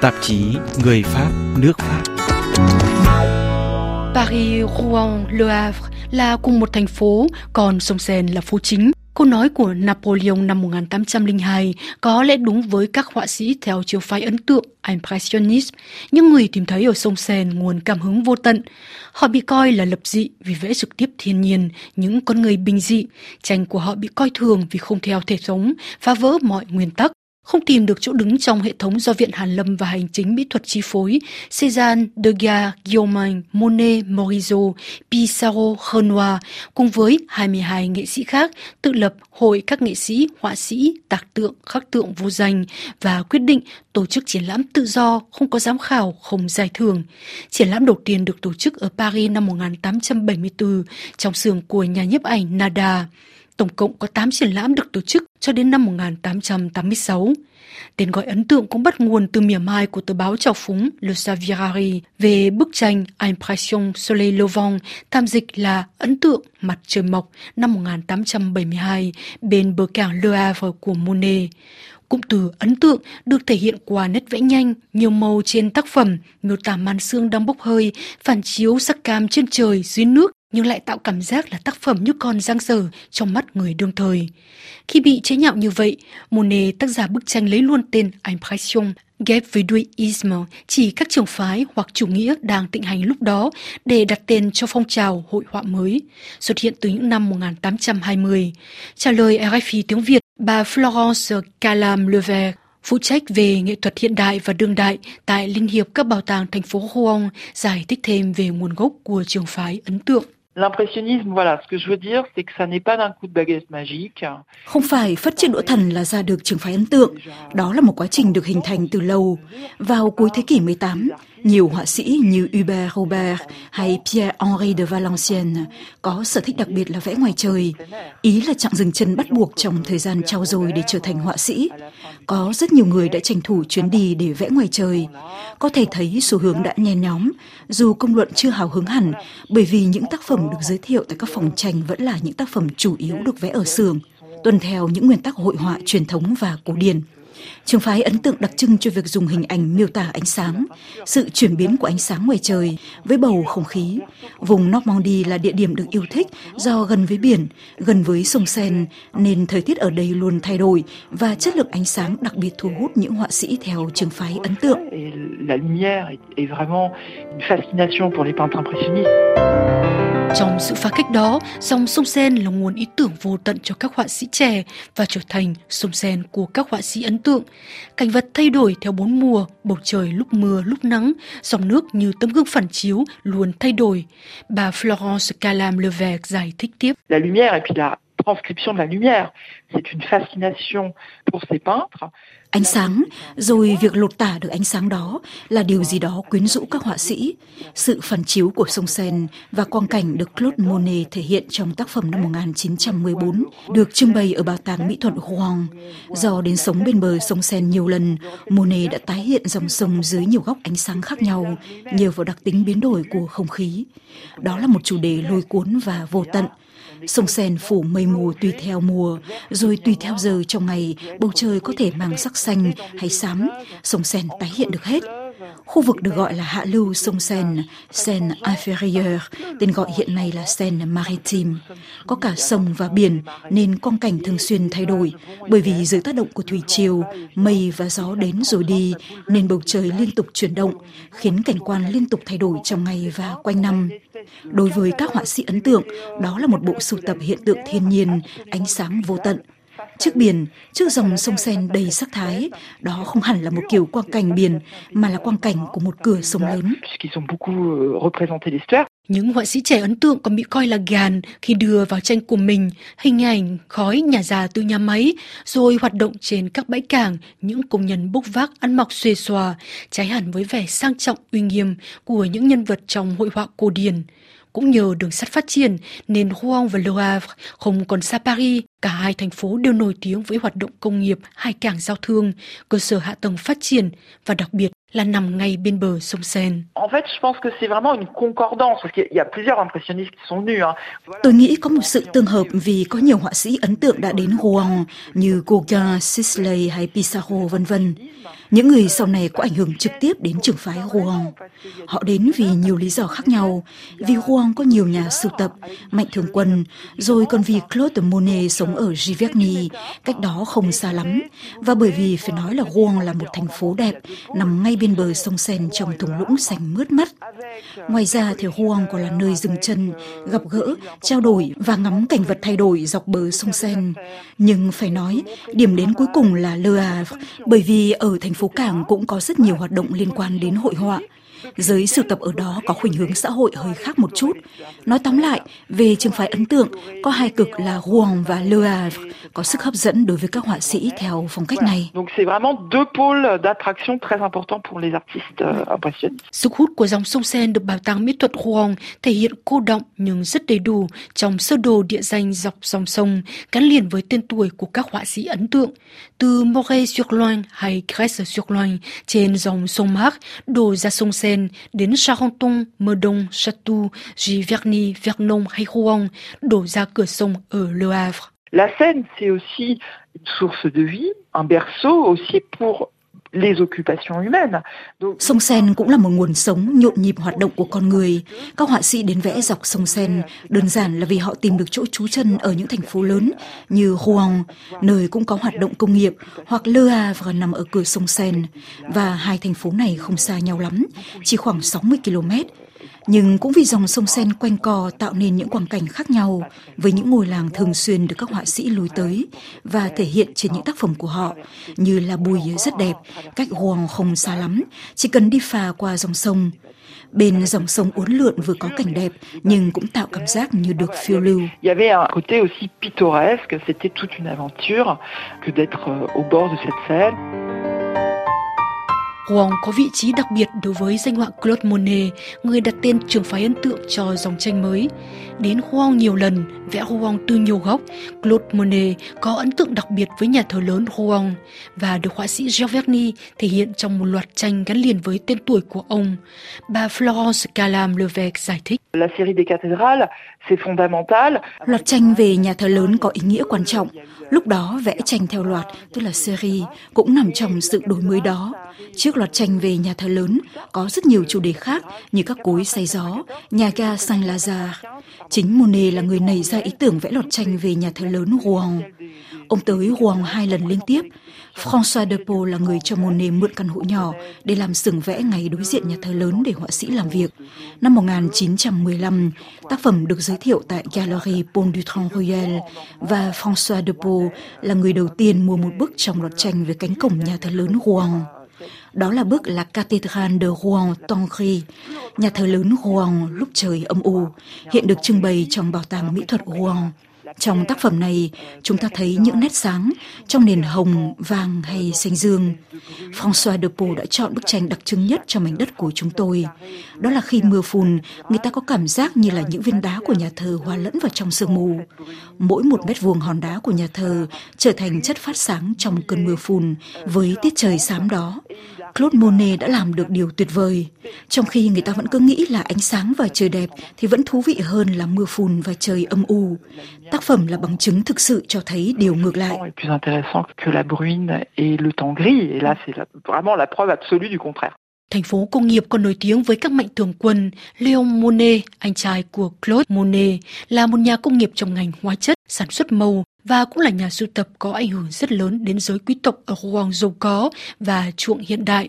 tạp chí Người Pháp, nước Pháp. Paris, Rouen, Le Havre là cùng một thành phố, còn sông Seine là phố chính. Câu nói của Napoleon năm 1802 có lẽ đúng với các họa sĩ theo chiều phái ấn tượng Impressionist, những người tìm thấy ở sông Seine nguồn cảm hứng vô tận. Họ bị coi là lập dị vì vẽ trực tiếp thiên nhiên, những con người bình dị. Tranh của họ bị coi thường vì không theo thể thống, phá vỡ mọi nguyên tắc. Không tìm được chỗ đứng trong hệ thống do Viện Hàn Lâm và Hành chính Mỹ thuật chi phối, Cézanne, Degas, Guillaume, Monet, Morizot, Pissarro, Renoir cùng với 22 nghệ sĩ khác tự lập Hội các nghệ sĩ, họa sĩ, tạc tượng, khắc tượng vô danh và quyết định tổ chức triển lãm tự do, không có giám khảo, không giải thưởng. Triển lãm đầu tiên được tổ chức ở Paris năm 1874 trong sườn của nhà nhiếp ảnh Nada. Tổng cộng có 8 triển lãm được tổ chức cho đến năm 1886. Tên gọi ấn tượng cũng bắt nguồn từ mỉa mai của tờ báo trào phúng Le Savirari về bức tranh Impression Soleil Levant, tham dịch là Ấn tượng mặt trời mọc năm 1872 bên bờ cảng Le Havre của Monet. Cụm từ ấn tượng được thể hiện qua nét vẽ nhanh, nhiều màu trên tác phẩm, miêu tả màn sương đang bốc hơi, phản chiếu sắc cam trên trời, dưới nước nhưng lại tạo cảm giác là tác phẩm như con giang dở trong mắt người đương thời. Khi bị chế nhạo như vậy, Monet tác giả bức tranh lấy luôn tên Impression ghép với đuôi ism chỉ các trường phái hoặc chủ nghĩa đang tịnh hành lúc đó để đặt tên cho phong trào hội họa mới, xuất hiện từ những năm 1820. Trả lời RFI tiếng Việt, bà Florence Calam Levert, phụ trách về nghệ thuật hiện đại và đương đại tại Liên hiệp các bảo tàng thành phố Rouen, giải thích thêm về nguồn gốc của trường phái ấn tượng. L'impressionnisme, voilà, ce que je veux dire, c'est que ça n'est pas d'un coup de baguette magique. Không phải phát triển đũa thần là ra được trường phái ấn tượng, đó là một quá trình được hình thành từ lâu. Vào cuối thế kỷ 18, nhiều họa sĩ như Hubert Robert hay Pierre-Henri de Valenciennes có sở thích đặc biệt là vẽ ngoài trời. Ý là chặng dừng chân bắt buộc trong thời gian trao dồi để trở thành họa sĩ. Có rất nhiều người đã tranh thủ chuyến đi để vẽ ngoài trời. Có thể thấy xu hướng đã nhen nhóm, dù công luận chưa hào hứng hẳn, bởi vì những tác phẩm được giới thiệu tại các phòng tranh vẫn là những tác phẩm chủ yếu được vẽ ở xưởng, tuân theo những nguyên tắc hội họa truyền thống và cổ điển. Trường phái ấn tượng đặc trưng cho việc dùng hình ảnh miêu tả ánh sáng, sự chuyển biến của ánh sáng ngoài trời với bầu không khí. Vùng Normandy là địa điểm được yêu thích do gần với biển, gần với sông Sen, nên thời tiết ở đây luôn thay đổi và chất lượng ánh sáng đặc biệt thu hút những họa sĩ theo trường phái ấn tượng. La lumière est vraiment une fascination pour les peintres impressionnistes. Trong sự phá cách đó, dòng sông Sen là nguồn ý tưởng vô tận cho các họa sĩ trẻ và trở thành sông Sen của các họa sĩ ấn tượng. Cảnh vật thay đổi theo bốn mùa, bầu trời lúc mưa lúc nắng, dòng nước như tấm gương phản chiếu luôn thay đổi. Bà Florence Calam Levesque giải thích tiếp. La lumière et puis la transcription de la lumière, c'est une fascination pour ces peintres. Ánh sáng, rồi việc lột tả được ánh sáng đó là điều gì đó quyến rũ các họa sĩ. Sự phản chiếu của sông Sen và quang cảnh được Claude Monet thể hiện trong tác phẩm năm 1914 được trưng bày ở Bảo tàng Mỹ thuật Rouen. Do đến sống bên bờ sông Sen nhiều lần, Monet đã tái hiện dòng sông dưới nhiều góc ánh sáng khác nhau nhờ vào đặc tính biến đổi của không khí. Đó là một chủ đề lôi cuốn và vô tận Sông Sen phủ mây mù tùy theo mùa, rồi tùy theo giờ trong ngày, bầu trời có thể mang sắc xanh hay xám, sông Sen tái hiện được hết. Khu vực được gọi là hạ lưu sông Seine, Seine inférieure, tên gọi hiện nay là Seine maritime. Có cả sông và biển nên quang cảnh thường xuyên thay đổi, bởi vì dưới tác động của thủy triều, mây và gió đến rồi đi nên bầu trời liên tục chuyển động, khiến cảnh quan liên tục thay đổi trong ngày và quanh năm. Đối với các họa sĩ ấn tượng, đó là một bộ sưu tập hiện tượng thiên nhiên, ánh sáng vô tận, Trước biển, trước dòng sông Sen đầy sắc thái, đó không hẳn là một kiểu quang cảnh biển, mà là quang cảnh của một cửa sông lớn. Những họa sĩ trẻ ấn tượng còn bị coi là gàn khi đưa vào tranh của mình hình ảnh khói nhà già từ nhà máy, rồi hoạt động trên các bãi cảng, những công nhân bốc vác ăn mặc xuề xòa, trái hẳn với vẻ sang trọng uy nghiêm của những nhân vật trong hội họa cổ điển. Cũng nhờ đường sắt phát triển nên Rouen và Le Havre không còn xa Paris. Cả hai thành phố đều nổi tiếng với hoạt động công nghiệp, hai cảng giao thương, cơ sở hạ tầng phát triển và đặc biệt là nằm ngay bên bờ sông Seine. En fait, je pense que c'est vraiment une concordance parce qu'il y a plusieurs impressionnistes qui sont venus. Tôi nghĩ có một sự tương hợp vì có nhiều họa sĩ ấn tượng đã đến Rouen như Gauguin, Sisley hay Pissarro vân vân. Những người sau này có ảnh hưởng trực tiếp đến trường phái Huang. Họ đến vì nhiều lý do khác nhau, vì Huang có nhiều nhà sưu tập, mạnh thường quân, rồi còn vì Claude Monet sống ở Giverny, cách đó không xa lắm, và bởi vì phải nói là Huang là một thành phố đẹp, nằm ngay bên bờ sông Sen trong thung lũng xanh mướt mắt. Ngoài ra thì Huang còn là nơi dừng chân, gặp gỡ, trao đổi và ngắm cảnh vật thay đổi dọc bờ sông Sen. Nhưng phải nói, điểm đến cuối cùng là Le Havre, bởi vì ở thành phố cảng cũng có rất nhiều hoạt động liên quan đến hội họa. Giới sưu tập ở đó có khuynh hướng xã hội hơi khác một chút. Nói tóm lại, về trường phái ấn tượng, có hai cực là Rouen và Le Havre, có sức hấp dẫn đối với các họa sĩ theo phong cách này. Sức hút của dòng sông Seine được Bảo tàng Mỹ thuật Rouen thể hiện cô động nhưng rất đầy đủ trong sơ đồ địa danh dọc dòng sông gắn liền với tên tuổi của các họa sĩ ấn tượng, từ Moret-sur-Loing hay Grèce-sur-Loing trên dòng sông Marc đổ ra sông Seine Seine đến Charenton, Meudon, Château, Giverny, Vernon hay Rouen đổ ra cửa sông ở Le Havre. La Seine, c'est aussi une source de vie, un berceau aussi pour les occupations humaines. Sông Sen cũng là một nguồn sống nhộn nhịp hoạt động của con người. Các họa sĩ đến vẽ dọc sông Sen đơn giản là vì họ tìm được chỗ trú chân ở những thành phố lớn như Rouen, nơi cũng có hoạt động công nghiệp, hoặc Le Havre nằm ở cửa sông Sen. Và hai thành phố này không xa nhau lắm, chỉ khoảng 60 km nhưng cũng vì dòng sông Sen quanh co tạo nên những quang cảnh khác nhau với những ngôi làng thường xuyên được các họa sĩ lùi tới và thể hiện trên những tác phẩm của họ như là bùi rất đẹp, cách hoàng không xa lắm, chỉ cần đi phà qua dòng sông. Bên dòng sông uốn lượn vừa có cảnh đẹp nhưng cũng tạo cảm giác như được phiêu lưu. Il y avait un côté aussi pittoresque, c'était toute une aventure que d'être euh, au bord de cette Seine. Rouen có vị trí đặc biệt đối với danh họa Claude Monet, người đặt tên trường phái ấn tượng cho dòng tranh mới. Đến Rouen nhiều lần, vẽ Rouen từ nhiều góc, Claude Monet có ấn tượng đặc biệt với nhà thờ lớn Rouen và được họa sĩ Giverny thể hiện trong một loạt tranh gắn liền với tên tuổi của ông. Bà Florence Calam Levesque giải thích. La série des cathédrales, c'est fondamental. Loạt tranh về nhà thờ lớn có ý nghĩa quan trọng. Lúc đó vẽ tranh theo loạt, tức là series, cũng nằm trong sự đổi mới đó. Trước loạt tranh về nhà thờ lớn, có rất nhiều chủ đề khác như các cối say gió, nhà ga Saint-Lazare. Chính Monet là người nảy ra ý tưởng vẽ loạt tranh về nhà thờ lớn Rouen. Ông tới Rouen hai lần liên tiếp. François de Pau là người cho Monet mượn căn hộ nhỏ để làm xưởng vẽ ngay đối diện nhà thờ lớn để họa sĩ làm việc. Năm 1915, tác phẩm được giới thiệu tại Galerie Pont du Trans Royal và François de Pau là người đầu tiên mua một bức trong loạt tranh về cánh cổng nhà thờ lớn Rouen. Đó là bức La Cathédrale de Rouen Tongri, nhà thờ lớn Rouen lúc trời âm u, hiện được trưng bày trong bảo tàng mỹ thuật Rouen. Trong tác phẩm này, chúng ta thấy những nét sáng trong nền hồng, vàng hay xanh dương. François de Pau đã chọn bức tranh đặc trưng nhất cho mảnh đất của chúng tôi. Đó là khi mưa phùn, người ta có cảm giác như là những viên đá của nhà thờ hòa lẫn vào trong sương mù. Mỗi một mét vuông hòn đá của nhà thờ trở thành chất phát sáng trong cơn mưa phùn với tiết trời xám đó. Claude Monet đã làm được điều tuyệt vời. Trong khi người ta vẫn cứ nghĩ là ánh sáng và trời đẹp thì vẫn thú vị hơn là mưa phùn và trời âm u. Tác phẩm là bằng chứng thực sự cho thấy điều ngược lại. Thành phố công nghiệp còn nổi tiếng với các mạnh thường quân. Leon Monet, anh trai của Claude Monet, là một nhà công nghiệp trong ngành hóa chất, sản xuất màu và cũng là nhà sưu tập có ảnh hưởng rất lớn đến giới quý tộc ở Rouen giàu có và chuộng hiện đại.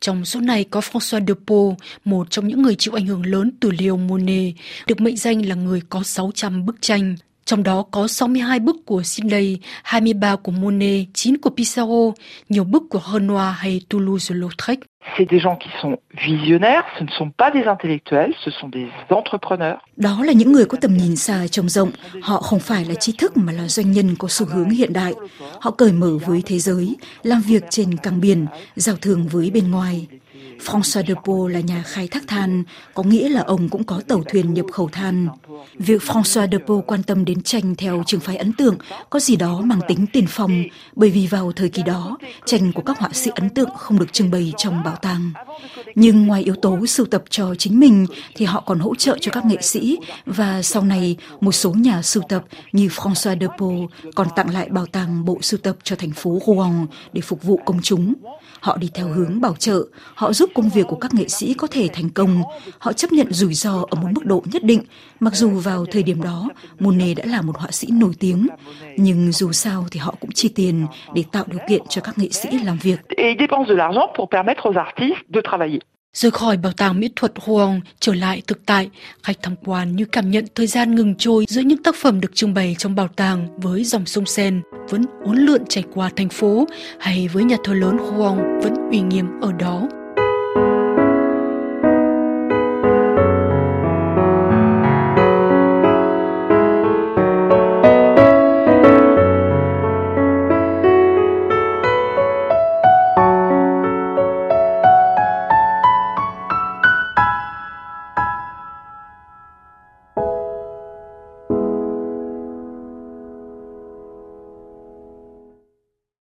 Trong số này có François de Pau, một trong những người chịu ảnh hưởng lớn từ Leon Monet, được mệnh danh là người có 600 bức tranh. Trong đó có 62 bức của Sidney, 23 của Monet, 9 của Pissarro, nhiều bức của Renoir hay Toulouse-Lautrec. C'est des gens qui sont visionnaires, ce ne sont pas des intellectuels, ce sont des entrepreneurs. Đó là những người có tầm nhìn xa trông rộng, họ không phải là trí thức mà là doanh nhân có xu hướng hiện đại. Họ cởi mở với thế giới, làm việc trên cảng biển, giao thương với bên ngoài. François de Pau là nhà khai thác than, có nghĩa là ông cũng có tàu thuyền nhập khẩu than. Việc François de Pau quan tâm đến tranh theo trường phái ấn tượng có gì đó mang tính tiền phong, bởi vì vào thời kỳ đó, tranh của các họa sĩ ấn tượng không được trưng bày trong bảo tàng. Nhưng ngoài yếu tố sưu tập cho chính mình thì họ còn hỗ trợ cho các nghệ sĩ và sau này một số nhà sưu tập như François Depot còn tặng lại bảo tàng bộ sưu tập cho thành phố Rouen để phục vụ công chúng. Họ đi theo hướng bảo trợ, họ giúp công việc của các nghệ sĩ có thể thành công, họ chấp nhận rủi ro ở một mức độ nhất định, mặc dù vào thời điểm đó Monet đã là một họa sĩ nổi tiếng, nhưng dù sao thì họ cũng chi tiền để tạo điều kiện cho các nghệ sĩ làm việc. Rời khỏi bảo tàng mỹ thuật Huang trở lại thực tại, khách tham quan như cảm nhận thời gian ngừng trôi giữa những tác phẩm được trưng bày trong bảo tàng với dòng sông Sen vẫn uốn lượn chảy qua thành phố hay với nhà thờ lớn Huang vẫn uy nghiêm ở đó.